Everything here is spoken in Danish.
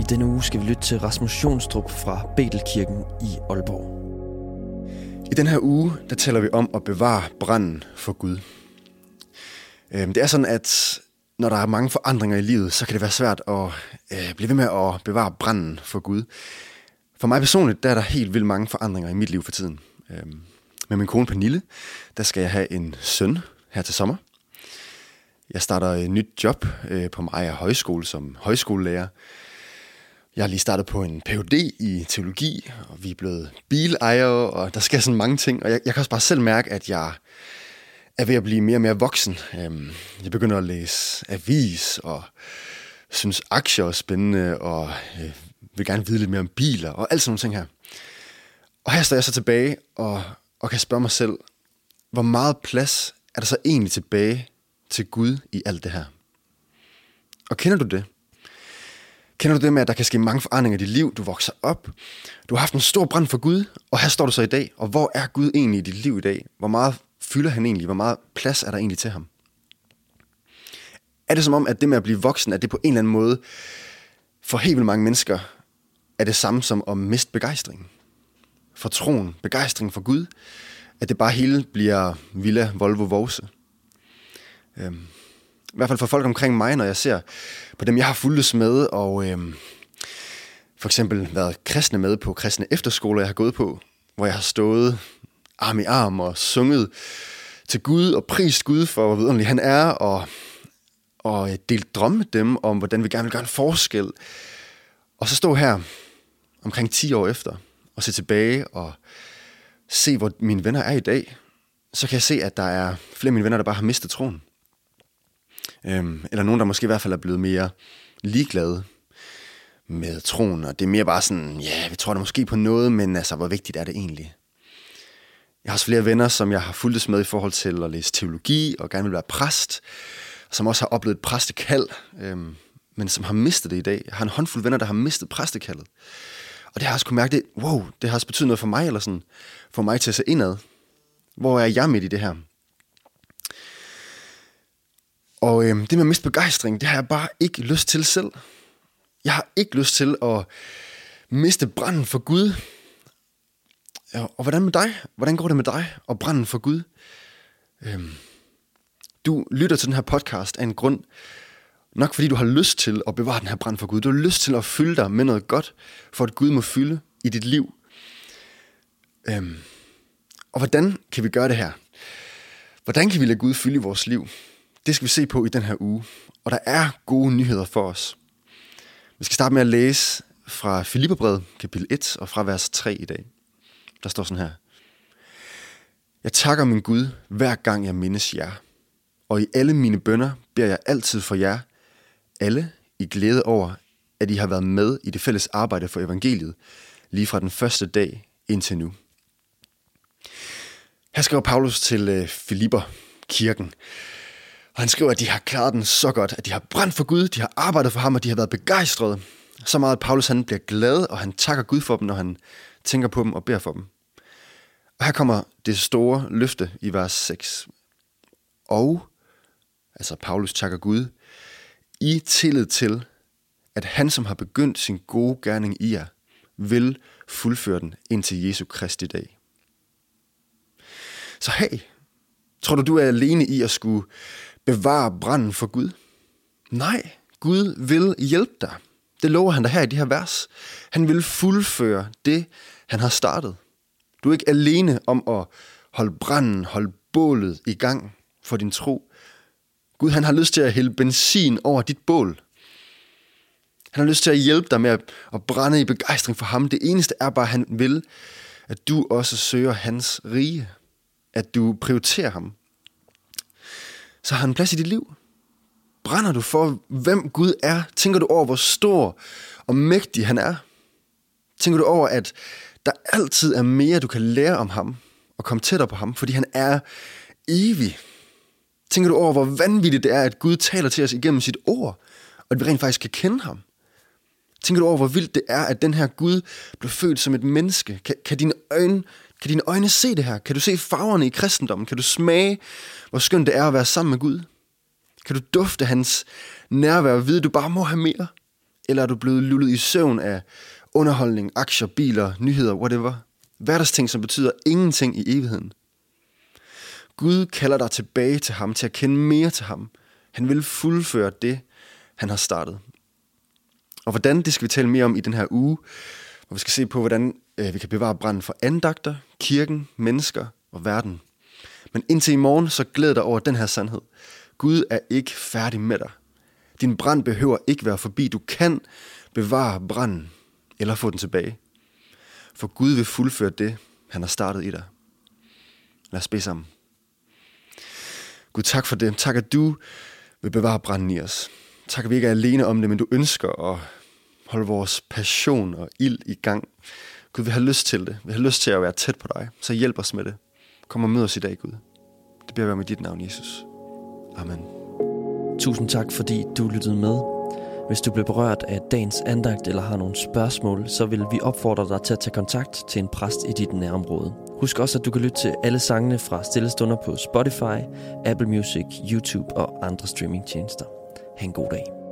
I denne uge skal vi lytte til Rasmus Jonstrup fra Betelkirken i Aalborg. I den her uge, der taler vi om at bevare branden for Gud. Øhm, det er sådan, at når der er mange forandringer i livet, så kan det være svært at øh, blive ved med at bevare branden for Gud. For mig personligt, der er der helt vildt mange forandringer i mit liv for tiden. Øhm, med min kone Pernille, der skal jeg have en søn her til sommer. Jeg starter et nyt job øh, på Maja Højskole som højskolelærer. Jeg har lige startet på en Ph.D. i teologi, og vi er blevet bilejere, og der sker sådan mange ting. Og jeg, jeg kan også bare selv mærke, at jeg er ved at blive mere og mere voksen. Øhm, jeg begynder at læse avis, og synes aktier er spændende, og øh, vil gerne vide lidt mere om biler, og alt sådan nogle ting her. Og her står jeg så tilbage og, og kan spørge mig selv, hvor meget plads er der så egentlig tilbage til Gud i alt det her? Og kender du det? Kender du det med, at der kan ske mange forandringer i dit liv? Du vokser op. Du har haft en stor brand for Gud, og her står du så i dag. Og hvor er Gud egentlig i dit liv i dag? Hvor meget fylder han egentlig? Hvor meget plads er der egentlig til ham? Er det som om, at det med at blive voksen, at det på en eller anden måde for helt vildt mange mennesker er det samme som at miste begejstring? For troen, begejstringen for Gud, at det bare hele bliver Villa Volvo Vose. Øhm, i hvert fald for folk omkring mig, når jeg ser på dem, jeg har fulgtes med, og øh, for eksempel været kristne med på kristne efterskoler, jeg har gået på, hvor jeg har stået arm i arm og sunget til Gud og prist Gud for, hvor vidunderlig han er, og, og øh, delt drømme med dem om, hvordan vi gerne vil gøre en forskel. Og så stå her omkring 10 år efter og se tilbage og se, hvor mine venner er i dag, så kan jeg se, at der er flere af mine venner, der bare har mistet troen. Øhm, eller nogen, der måske i hvert fald er blevet mere ligeglade med troen, og det er mere bare sådan, ja, vi tror da måske på noget, men altså, hvor vigtigt er det egentlig? Jeg har også flere venner, som jeg har fulgtes med i forhold til at læse teologi og gerne vil være præst, som også har oplevet præstekald, øhm, men som har mistet det i dag. Jeg har en håndfuld venner, der har mistet præstekaldet. Og det har også kunne mærke, det, wow, det har også betydet noget for mig, eller sådan, for mig til at se indad. Hvor er jeg midt i det her? Og øh, det med at miste begejstring, det har jeg bare ikke lyst til selv. Jeg har ikke lyst til at miste branden for Gud. Ja, og hvordan med dig? Hvordan går det med dig og branden for Gud? Øhm, du lytter til den her podcast af en grund, nok fordi du har lyst til at bevare den her brand for Gud. Du har lyst til at fylde dig med noget godt, for at Gud må fylde i dit liv. Øhm, og hvordan kan vi gøre det her? Hvordan kan vi lade Gud fylde i vores liv? Det skal vi se på i den her uge. Og der er gode nyheder for os. Vi skal starte med at læse fra Filipperbrevet, kapitel 1, og fra vers 3 i dag. Der står sådan her. Jeg takker min Gud, hver gang jeg mindes jer. Og i alle mine bønder beder jeg altid for jer, alle i glæde over, at I har været med i det fælles arbejde for evangeliet, lige fra den første dag indtil nu. Her skriver Paulus til øh, Filipper kirken, og han skriver, at de har klaret den så godt, at de har brændt for Gud, de har arbejdet for ham, og de har været begejstrede. Så meget, at Paulus han bliver glad, og han takker Gud for dem, når han tænker på dem og beder for dem. Og her kommer det store løfte i vers 6. Og, altså Paulus takker Gud, i tillid til, at han, som har begyndt sin gode gerning i jer, vil fuldføre den indtil Jesu Kristi dag. Så hey, tror du, du er alene i at skulle bevare branden for Gud? Nej, Gud vil hjælpe dig. Det lover han dig her i de her vers. Han vil fuldføre det, han har startet. Du er ikke alene om at holde branden, holde bålet i gang for din tro. Gud han har lyst til at hælde benzin over dit bål. Han har lyst til at hjælpe dig med at, at brænde i begejstring for ham. Det eneste er bare, at han vil, at du også søger hans rige. At du prioriterer ham. Så har han plads i dit liv. Brænder du for, hvem Gud er? Tænker du over, hvor stor og mægtig han er? Tænker du over, at der altid er mere, du kan lære om ham og komme tættere på ham, fordi han er evig. Tænker du over, hvor vanvittigt det er, at Gud taler til os igennem sit ord, og at vi rent faktisk kan kende ham? Tænker du over, hvor vildt det er, at den her Gud blev født som et menneske? Kan, kan, dine øjne, kan dine øjne se det her? Kan du se farverne i kristendommen? Kan du smage, hvor skønt det er at være sammen med Gud? Kan du dufte hans nærvær og vide, at du bare må have mere? Eller er du blevet lullet i søvn af underholdning, aktier, biler, nyheder, whatever? Hverdagsting, som betyder ingenting i evigheden. Gud kalder dig tilbage til ham, til at kende mere til ham. Han vil fuldføre det, han har startet. Og hvordan, det skal vi tale mere om i den her uge, hvor vi skal se på, hvordan Øh, vi kan bevare branden for andagter, kirken, mennesker og verden. Men indtil i morgen, så glæder dig over den her sandhed. Gud er ikke færdig med dig. Din brand behøver ikke være forbi. Du kan bevare branden eller få den tilbage. For Gud vil fuldføre det, han har startet i dig. Lad os bede sammen. Gud, tak for det. Tak, at du vil bevare branden i os. Tak, at vi ikke er alene om det, men du ønsker at holde vores passion og ild i gang. Gud, vi har lyst til det. Vi har lyst til at være tæt på dig. Så hjælp os med det. Kom og mød os i dag, Gud. Det bliver være med dit navn, Jesus. Amen. Tusind tak, fordi du lyttede med. Hvis du blev berørt af dagens andagt eller har nogle spørgsmål, så vil vi opfordre dig til at tage kontakt til en præst i dit nærområde. Husk også, at du kan lytte til alle sangene fra Stillestunder på Spotify, Apple Music, YouTube og andre streamingtjenester. Ha' en god dag.